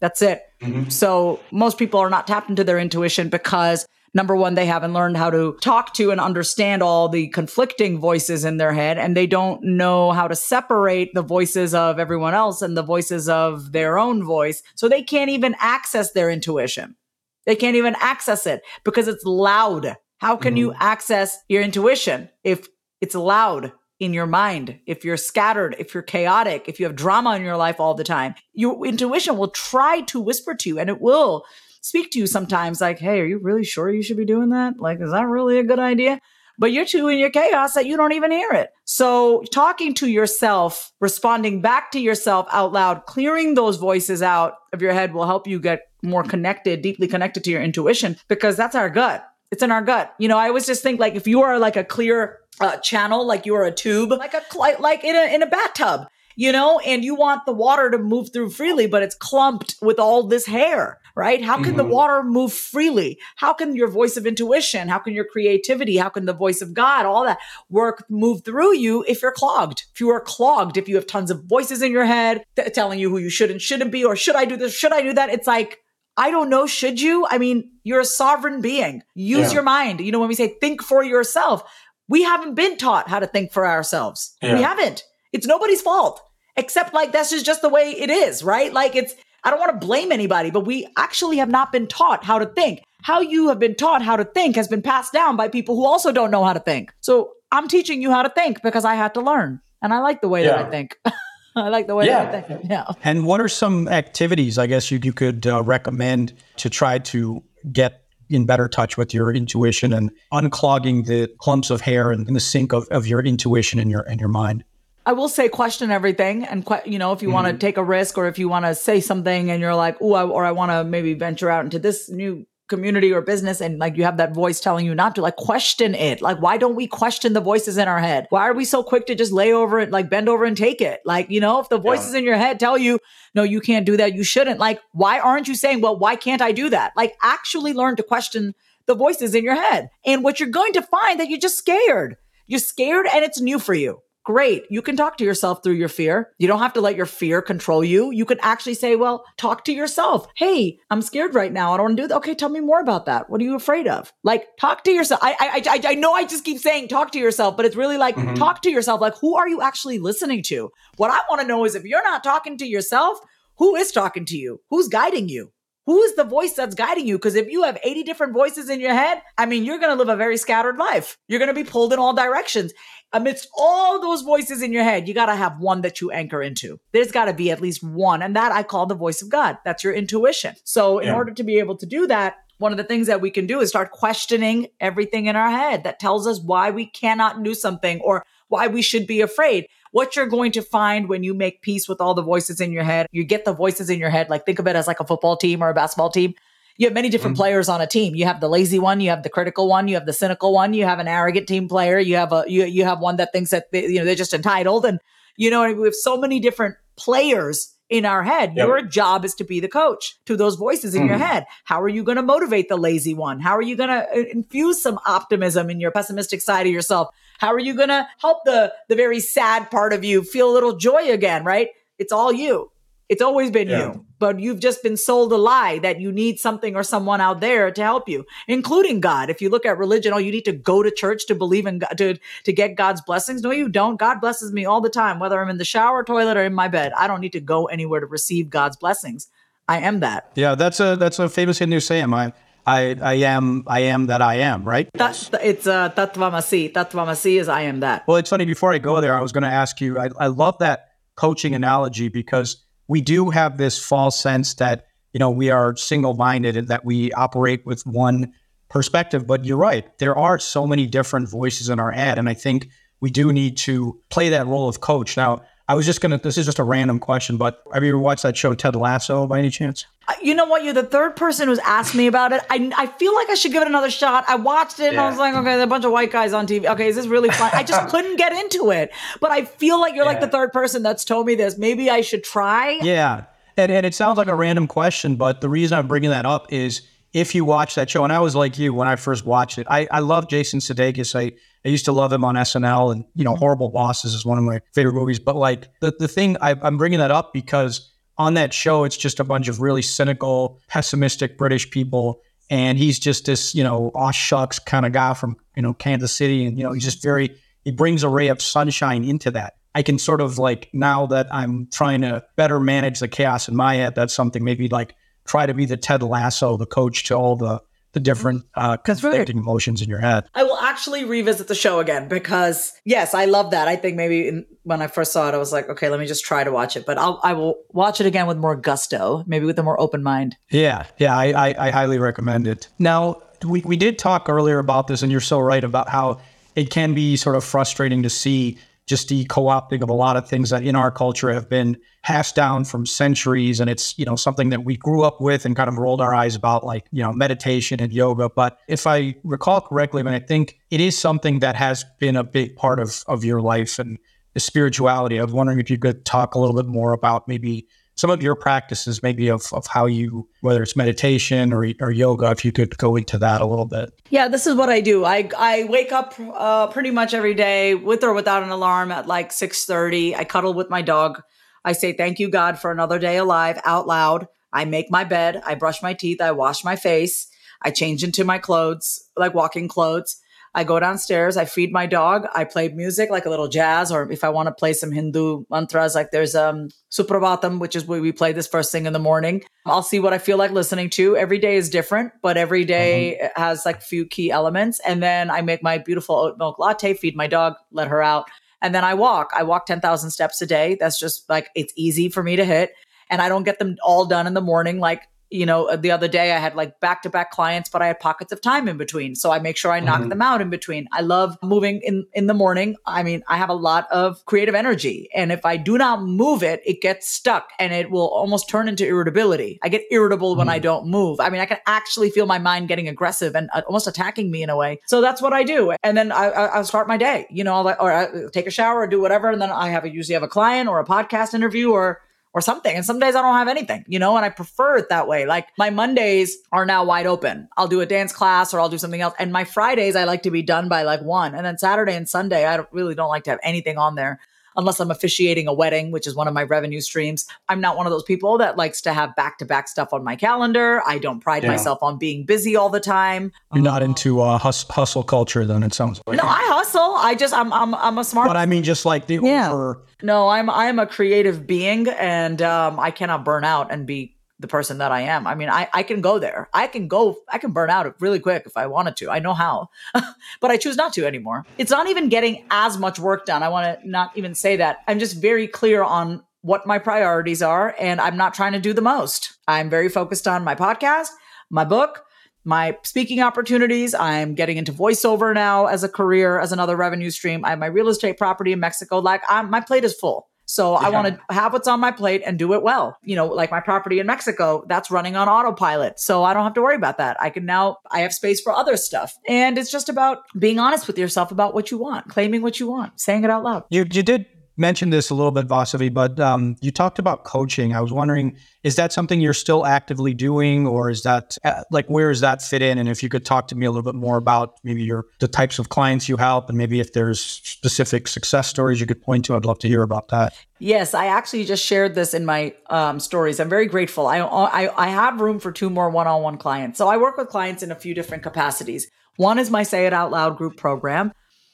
That's it. Mm-hmm. So most people are not tapped into their intuition because number one, they haven't learned how to talk to and understand all the conflicting voices in their head, and they don't know how to separate the voices of everyone else and the voices of their own voice. So they can't even access their intuition. They can't even access it because it's loud. How can mm-hmm. you access your intuition if it's loud in your mind, if you're scattered, if you're chaotic, if you have drama in your life all the time? Your intuition will try to whisper to you and it will speak to you sometimes like, hey, are you really sure you should be doing that? Like, is that really a good idea? But you're too in your chaos that you don't even hear it. So talking to yourself, responding back to yourself out loud, clearing those voices out of your head will help you get more connected, deeply connected to your intuition because that's our gut. It's in our gut. You know, I always just think like if you are like a clear uh, channel, like you are a tube, like a like in a in a bathtub, you know, and you want the water to move through freely, but it's clumped with all this hair, right? How can mm-hmm. the water move freely? How can your voice of intuition, how can your creativity, how can the voice of God, all that work move through you if you're clogged? If you are clogged, if you have tons of voices in your head th- telling you who you should and shouldn't be, or should I do this? Should I do that? It's like I don't know, should you? I mean, you're a sovereign being. Use yeah. your mind. You know, when we say think for yourself, we haven't been taught how to think for ourselves. Yeah. We haven't. It's nobody's fault, except like that's just, just the way it is, right? Like it's, I don't want to blame anybody, but we actually have not been taught how to think. How you have been taught how to think has been passed down by people who also don't know how to think. So I'm teaching you how to think because I had to learn. And I like the way yeah. that I think. [LAUGHS] [LAUGHS] I like the way yeah. that. Yeah. And what are some activities I guess you, you could uh, recommend to try to get in better touch with your intuition and unclogging the clumps of hair in, in the sink of, of your intuition and your and your mind? I will say question everything, and you know if you mm-hmm. want to take a risk or if you want to say something and you're like, oh, or I want to maybe venture out into this new community or business and like you have that voice telling you not to like question it. Like why don't we question the voices in our head? Why are we so quick to just lay over it like bend over and take it? Like you know if the voices yeah. in your head tell you no you can't do that you shouldn't like why aren't you saying well why can't i do that? Like actually learn to question the voices in your head and what you're going to find that you're just scared. You're scared and it's new for you Great. You can talk to yourself through your fear. You don't have to let your fear control you. You can actually say, well, talk to yourself. Hey, I'm scared right now. I don't want to do that. Okay, tell me more about that. What are you afraid of? Like, talk to yourself. I, I, I, I know I just keep saying talk to yourself, but it's really like mm-hmm. talk to yourself. Like, who are you actually listening to? What I want to know is if you're not talking to yourself, who is talking to you? Who's guiding you? Who is the voice that's guiding you? Because if you have 80 different voices in your head, I mean, you're going to live a very scattered life. You're going to be pulled in all directions amidst all those voices in your head, you got to have one that you anchor into. There's got to be at least one. And that I call the voice of God. That's your intuition. So, in yeah. order to be able to do that, one of the things that we can do is start questioning everything in our head that tells us why we cannot do something or why we should be afraid. What you're going to find when you make peace with all the voices in your head, you get the voices in your head, like think of it as like a football team or a basketball team you have many different mm-hmm. players on a team. You have the lazy one, you have the critical one, you have the cynical one, you have an arrogant team player, you have a you you have one that thinks that they, you know they're just entitled, and you know we have so many different players in our head. Yep. Your job is to be the coach to those voices in mm-hmm. your head. How are you going to motivate the lazy one? How are you going to uh, infuse some optimism in your pessimistic side of yourself? How are you going to help the the very sad part of you feel a little joy again, right? It's all you. It's always been yeah. you, but you've just been sold a lie that you need something or someone out there to help you, including God. If you look at religion, oh, you need to go to church to believe in God, to, to get God's blessings. No, you don't. God blesses me all the time, whether I'm in the shower, toilet, or in my bed. I don't need to go anywhere to receive God's blessings. I am that. Yeah, that's a that's a famous Hindu saying. I I I am I am that I am, right? That's it's uh tatvamasi. Tatvamasi is I am that. Well, it's funny. Before I go there, I was going to ask you. I, I love that coaching analogy because we do have this false sense that you know we are single-minded and that we operate with one perspective. But you're right there are so many different voices in our head and i think we do need to play that role of coach. Now I was just gonna. This is just a random question, but have you ever watched that show Ted Lasso by any chance? Uh, you know what? You're the third person who's asked me about it. I, I feel like I should give it another shot. I watched it and I was like, okay, there's a bunch of white guys on TV. Okay, is this really fun? I just [LAUGHS] couldn't get into it. But I feel like you're yeah. like the third person that's told me this. Maybe I should try. Yeah, and and it sounds like a random question, but the reason I'm bringing that up is if you watch that show, and I was like you when I first watched it. I I love Jason Sudeikis. I I used to love him on SNL, and you know, Horrible Bosses is one of my favorite movies. But like the the thing, I, I'm bringing that up because on that show, it's just a bunch of really cynical, pessimistic British people, and he's just this you know, aw shucks kind of guy from you know Kansas City, and you know, he's just very he brings a ray of sunshine into that. I can sort of like now that I'm trying to better manage the chaos in my head, that's something maybe like try to be the Ted Lasso, the coach to all the the different uh, conflicting emotions in your head. I will actually revisit the show again because yes, I love that. I think maybe in, when I first saw it, I was like, okay, let me just try to watch it. But I'll I will watch it again with more gusto, maybe with a more open mind. Yeah, yeah, I I, I highly recommend it. Now we we did talk earlier about this, and you're so right about how it can be sort of frustrating to see just the co-opting of a lot of things that in our culture have been passed down from centuries. And it's you know something that we grew up with and kind of rolled our eyes about like you know meditation and yoga. But if i recall correctly I mean, i think it is something that has been a big part of of your life and the spirituality. I was wondering if you could talk a little bit more about maybe some of your practices, maybe of, of how you, whether it's meditation or, or yoga, if you could go into that a little bit. Yeah, this is what I do. I, I wake up uh, pretty much every day with or without an alarm at like 6.30. I cuddle with my dog. I say, thank you, God, for another day alive out loud. I make my bed. I brush my teeth. I wash my face. I change into my clothes, like walking clothes. I go downstairs, I feed my dog, I play music like a little jazz, or if I want to play some Hindu mantras, like there's um Suprabhatam, which is what we play this first thing in the morning. I'll see what I feel like listening to. Every day is different, but every day mm-hmm. has like a few key elements. And then I make my beautiful oat milk latte, feed my dog, let her out. And then I walk. I walk 10,000 steps a day. That's just like, it's easy for me to hit. And I don't get them all done in the morning like you know, the other day I had like back to back clients, but I had pockets of time in between. So I make sure I knock mm-hmm. them out in between. I love moving in, in the morning. I mean, I have a lot of creative energy. And if I do not move it, it gets stuck and it will almost turn into irritability. I get irritable mm-hmm. when I mm. don't move. I mean, I can actually feel my mind getting aggressive and uh, almost attacking me in a way. So that's what I do. And then I, I, will start my day, you know, I'll, or I take a shower or do whatever. And then I have a, usually have a client or a podcast interview or or something. And some days I don't have anything, you know, and I prefer it that way. Like my Mondays are now wide open. I'll do a dance class or I'll do something else. And my Fridays I like to be done by like one. And then Saturday and Sunday, I don't, really don't like to have anything on there unless I'm officiating a wedding, which is one of my revenue streams. I'm not one of those people that likes to have back to back stuff on my calendar. I don't pride yeah. myself on being busy all the time. You're not into uh, hus- hustle culture, then it sounds like. No, I hustle. I just I'm I'm I'm a smart. But I mean, just like the yeah. Over- no, I'm I'm a creative being, and um, I cannot burn out and be the person that I am. I mean, I, I can go there. I can go, I can burn out really quick if I wanted to. I know how, [LAUGHS] but I choose not to anymore. It's not even getting as much work done. I want to not even say that. I'm just very clear on what my priorities are, and I'm not trying to do the most. I'm very focused on my podcast, my book, my speaking opportunities. I'm getting into voiceover now as a career, as another revenue stream. I have my real estate property in Mexico. Like, I'm, my plate is full. So yeah. I want to have what's on my plate and do it well. You know, like my property in Mexico, that's running on autopilot. So I don't have to worry about that. I can now, I have space for other stuff. And it's just about being honest with yourself about what you want, claiming what you want, saying it out loud. You, you did mentioned this a little bit, Vasavi, but um, you talked about coaching. I was wondering, is that something you're still actively doing, or is that uh, like where does that fit in? And if you could talk to me a little bit more about maybe your the types of clients you help, and maybe if there's specific success stories you could point to, I'd love to hear about that. Yes, I actually just shared this in my um, stories. I'm very grateful. I, I I have room for two more one-on-one clients. So I work with clients in a few different capacities. One is my Say It Out Loud group program.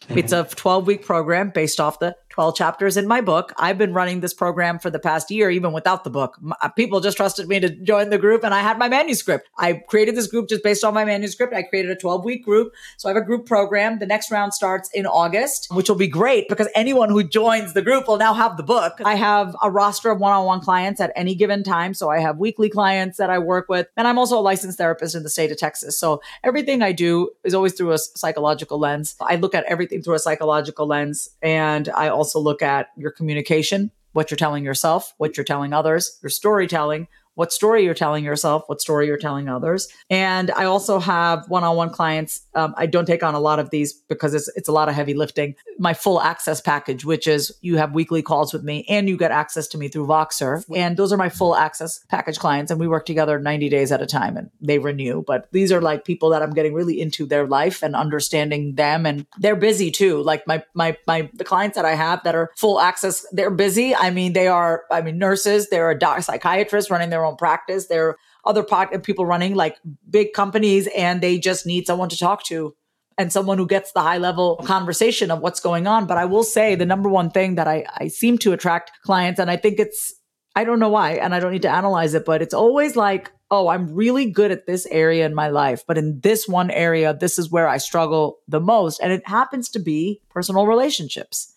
It's a 12 week program based off the 12 chapters in my book. I've been running this program for the past year, even without the book. Uh, people just trusted me to join the group, and I had my manuscript. I created this group just based on my manuscript. I created a 12 week group. So I have a group program. The next round starts in August, which will be great because anyone who joins the group will now have the book. I have a roster of one on one clients at any given time. So I have weekly clients that I work with, and I'm also a licensed therapist in the state of Texas. So everything I do is always through a psychological lens. I look at everything through a psychological lens, and I also also look at your communication, what you're telling yourself, what you're telling others, your storytelling, what story you're telling yourself, what story you're telling others. And I also have one-on-one clients. Um, I don't take on a lot of these because it's it's a lot of heavy lifting. My full access package, which is you have weekly calls with me and you get access to me through Voxer. And those are my full access package clients. And we work together 90 days at a time and they renew. But these are like people that I'm getting really into their life and understanding them. And they're busy too. Like my my my the clients that I have that are full access, they're busy. I mean, they are, I mean, nurses, they're a doc, psychiatrist running their their own practice. There are other people running like big companies and they just need someone to talk to and someone who gets the high level conversation of what's going on. But I will say the number one thing that I, I seem to attract clients, and I think it's, I don't know why, and I don't need to analyze it, but it's always like, oh, I'm really good at this area in my life, but in this one area, this is where I struggle the most. And it happens to be personal relationships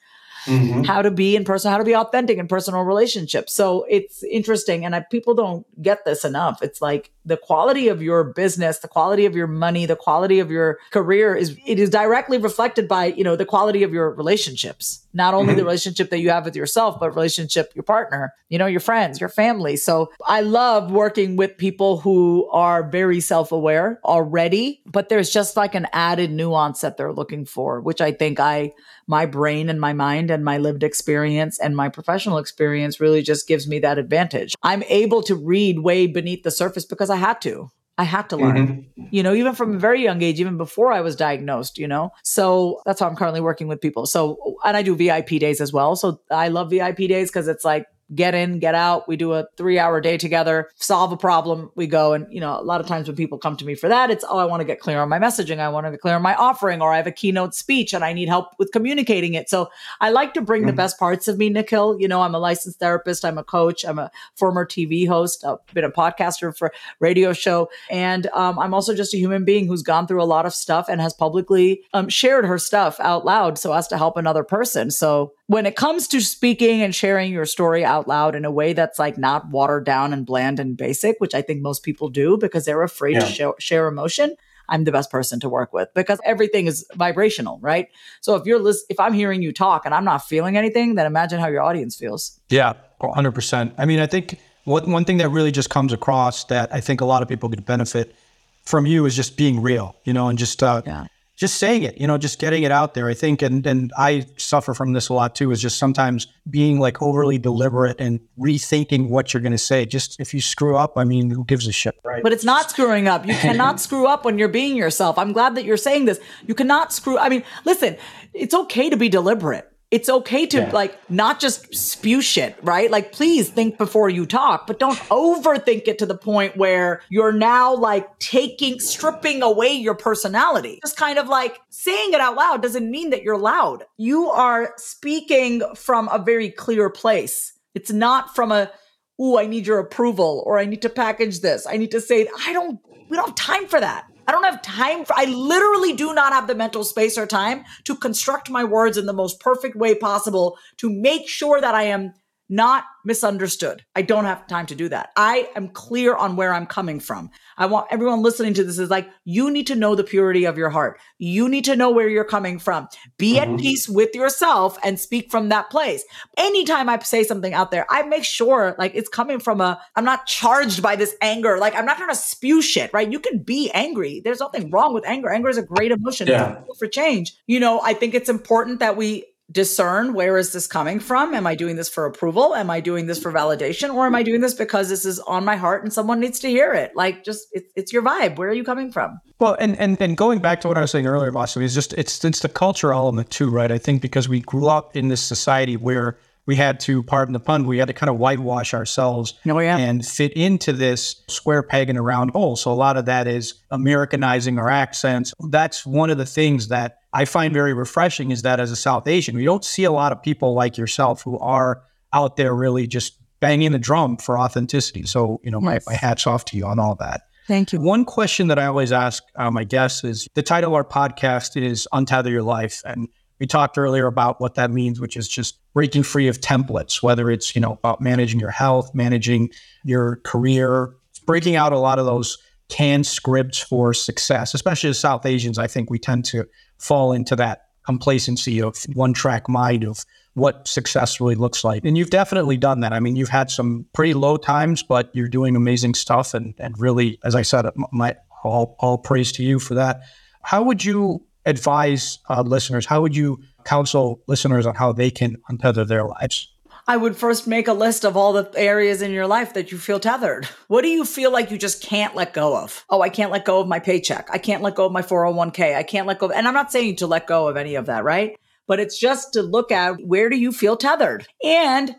mm-hmm. how to be in person, how to be authentic in personal relationships. So it's interesting. And I, people don't get this enough. It's like the quality of your business, the quality of your money, the quality of your career is, it is directly reflected by, you know, the quality of your relationships not only mm-hmm. the relationship that you have with yourself, but relationship, your partner, you know, your friends, your family. So I love working with people who are very self aware already, but there's just like an added nuance that they're looking for, which I think I, my brain and my mind and my lived experience and my professional experience really just gives me that advantage. I'm able to read way beneath the surface because I had to. I had to learn, mm-hmm. you know, even from a very young age, even before I was diagnosed, you know. So that's how I'm currently working with people. So, and I do VIP days as well. So I love VIP days because it's like get in, get out. We do a three hour day together, solve a problem. We go. And, you know, a lot of times when people come to me for that, it's, oh, I want to get clear on my messaging. I want to get clear on my offering, or I have a keynote speech and I need help with communicating it. So I like to bring mm-hmm. the best parts of me, Nikhil. You know, I'm a licensed therapist. I'm a coach. I'm a former TV host. I've been a podcaster for radio show. And um, I'm also just a human being who's gone through a lot of stuff and has publicly um, shared her stuff out loud so as to help another person. So when it comes to speaking and sharing your story out loud in a way that's like not watered down and bland and basic, which I think most people do because they're afraid yeah. to show, share emotion, I'm the best person to work with because everything is vibrational, right? So if you're list- if I'm hearing you talk and I'm not feeling anything, then imagine how your audience feels. Yeah, 100%. I mean, I think one one thing that really just comes across that I think a lot of people could benefit from you is just being real, you know, and just uh, yeah just saying it, you know, just getting it out there. I think, and and I suffer from this a lot too, is just sometimes being like overly deliberate and rethinking what you're going to say. Just if you screw up, I mean, who gives a shit, right? But it's not screwing up. You cannot screw up when you're being yourself. I'm glad that you're saying this. You cannot screw. I mean, listen, it's okay to be deliberate it's okay to yeah. like not just spew shit, right? Like, please think before you talk, but don't overthink it to the point where you're now like taking, stripping away your personality. Just kind of like saying it out loud doesn't mean that you're loud. You are speaking from a very clear place. It's not from a, oh, I need your approval or I need to package this. I need to say, I don't, we don't have time for that. I don't have time for, I literally do not have the mental space or time to construct my words in the most perfect way possible to make sure that I am not misunderstood. I don't have time to do that. I am clear on where I'm coming from. I want everyone listening to this is like, you need to know the purity of your heart. You need to know where you're coming from. Be mm-hmm. at peace with yourself and speak from that place. Anytime I say something out there, I make sure like it's coming from a, I'm not charged by this anger. Like I'm not trying to spew shit, right? You can be angry. There's nothing wrong with anger. Anger is a great emotion yeah. for change. You know, I think it's important that we discern where is this coming from? Am i doing this for approval? Am i doing this for validation? Or am i doing this because this is on my heart and someone needs to hear it? Like just it, it's your vibe. Where are you coming from? Well and and and going back to what i was saying earlier Vasavi, is just it's it's the culture element too right? I think because we grew up in this society where we had to, pardon the pun, we had to kind of whitewash ourselves oh, yeah. and fit into this square peg in a round hole. So a lot of that is Americanizing our accents. That's one of the things that I find very refreshing is that as a South Asian, we don't see a lot of people like yourself who are out there really just banging the drum for authenticity. So, you know, yes. my, my hat's off to you on all that. Thank you. One question that I always ask uh, my guests is the title of our podcast is Untether Your Life. And we talked earlier about what that means, which is just breaking free of templates, whether it's, you know, about managing your health, managing your career, breaking out a lot of those canned scripts for success, especially as South Asians. I think we tend to fall into that complacency of one track mind of what success really looks like. And you've definitely done that. I mean, you've had some pretty low times, but you're doing amazing stuff. And, and really, as I said, my, all, all praise to you for that. How would you advise uh, listeners? How would you counsel listeners on how they can untether their lives? I would first make a list of all the areas in your life that you feel tethered. What do you feel like you just can't let go of? Oh, I can't let go of my paycheck. I can't let go of my 401k. I can't let go of, and I'm not saying to let go of any of that, right? But it's just to look at where do you feel tethered? And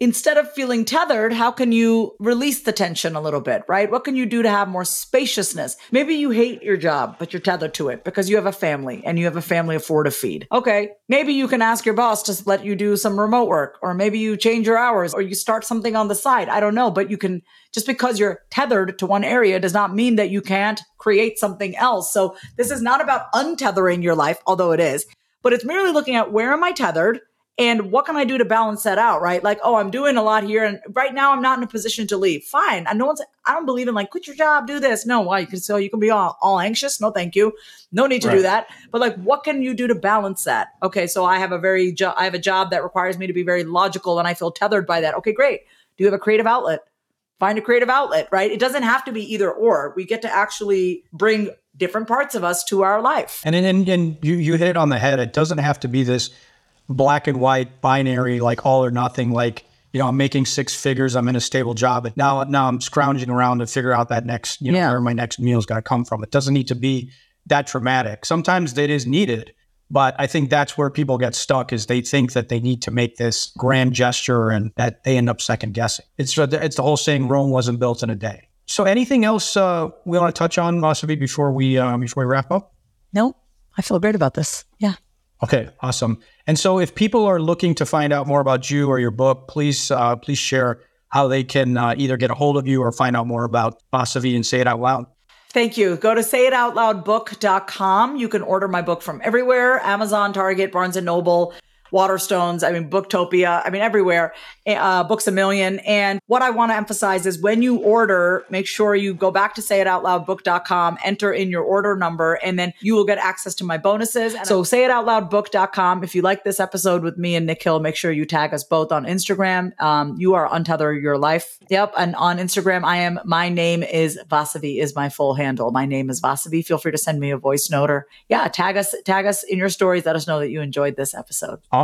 instead of feeling tethered, how can you release the tension a little bit, right? What can you do to have more spaciousness? Maybe you hate your job, but you're tethered to it because you have a family and you have a family of four to feed. Okay. Maybe you can ask your boss to let you do some remote work, or maybe you change your hours or you start something on the side. I don't know, but you can just because you're tethered to one area does not mean that you can't create something else. So this is not about untethering your life, although it is, but it's merely looking at where am I tethered? And what can I do to balance that out? Right. Like, oh, I'm doing a lot here. And right now I'm not in a position to leave. Fine. I know I don't believe in like, quit your job, do this. No, why? You can, so you can be all, all anxious. No, thank you. No need to right. do that. But like, what can you do to balance that? Okay. So I have a very, jo- I have a job that requires me to be very logical and I feel tethered by that. Okay, great. Do you have a creative outlet? Find a creative outlet, right? It doesn't have to be either or. We get to actually bring different parts of us to our life. And and, and you, you hit it on the head. It doesn't have to be this black and white binary, like all or nothing, like, you know, I'm making six figures, I'm in a stable job, but now now I'm scrounging around to figure out that next, you know, yeah. where my next meal's gotta come from. It doesn't need to be that dramatic. Sometimes it is needed, but I think that's where people get stuck is they think that they need to make this grand gesture and that they end up second guessing. It's it's the whole saying Rome wasn't built in a day. So anything else uh, we want to touch on, Vasavi, before we uh, before we wrap up? No, I feel great about this. Yeah. Okay, awesome. And so, if people are looking to find out more about you or your book, please uh, please share how they can uh, either get a hold of you or find out more about Vasavi and Say It Out Loud. Thank you. Go to sayitoutloudbook.com. You can order my book from everywhere Amazon, Target, Barnes and Noble Waterstones, I mean, Booktopia, I mean, everywhere, uh, Books a Million. And what I want to emphasize is when you order, make sure you go back to sayitoutloudbook.com, enter in your order number, and then you will get access to my bonuses. So sayitoutloudbook.com. If you like this episode with me and Nikhil, make sure you tag us both on Instagram. Um, you are Untether Your Life. Yep. And on Instagram, I am, my name is Vasavi is my full handle. My name is Vasavi. Feel free to send me a voice note or yeah, tag us, tag us in your stories. Let us know that you enjoyed this episode. Awesome.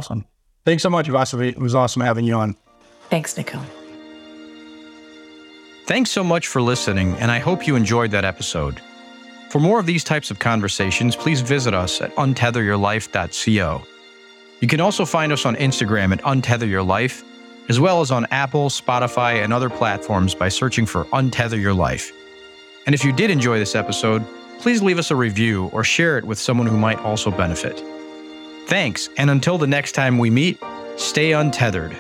Thanks so much, Vasavi. It was awesome having you on. Thanks, Nikhil. Thanks so much for listening, and I hope you enjoyed that episode. For more of these types of conversations, please visit us at untetheryourlife.co. You can also find us on Instagram at untetheryourlife, as well as on Apple, Spotify, and other platforms by searching for Untether Your Life. And if you did enjoy this episode, please leave us a review or share it with someone who might also benefit. Thanks, and until the next time we meet, stay untethered.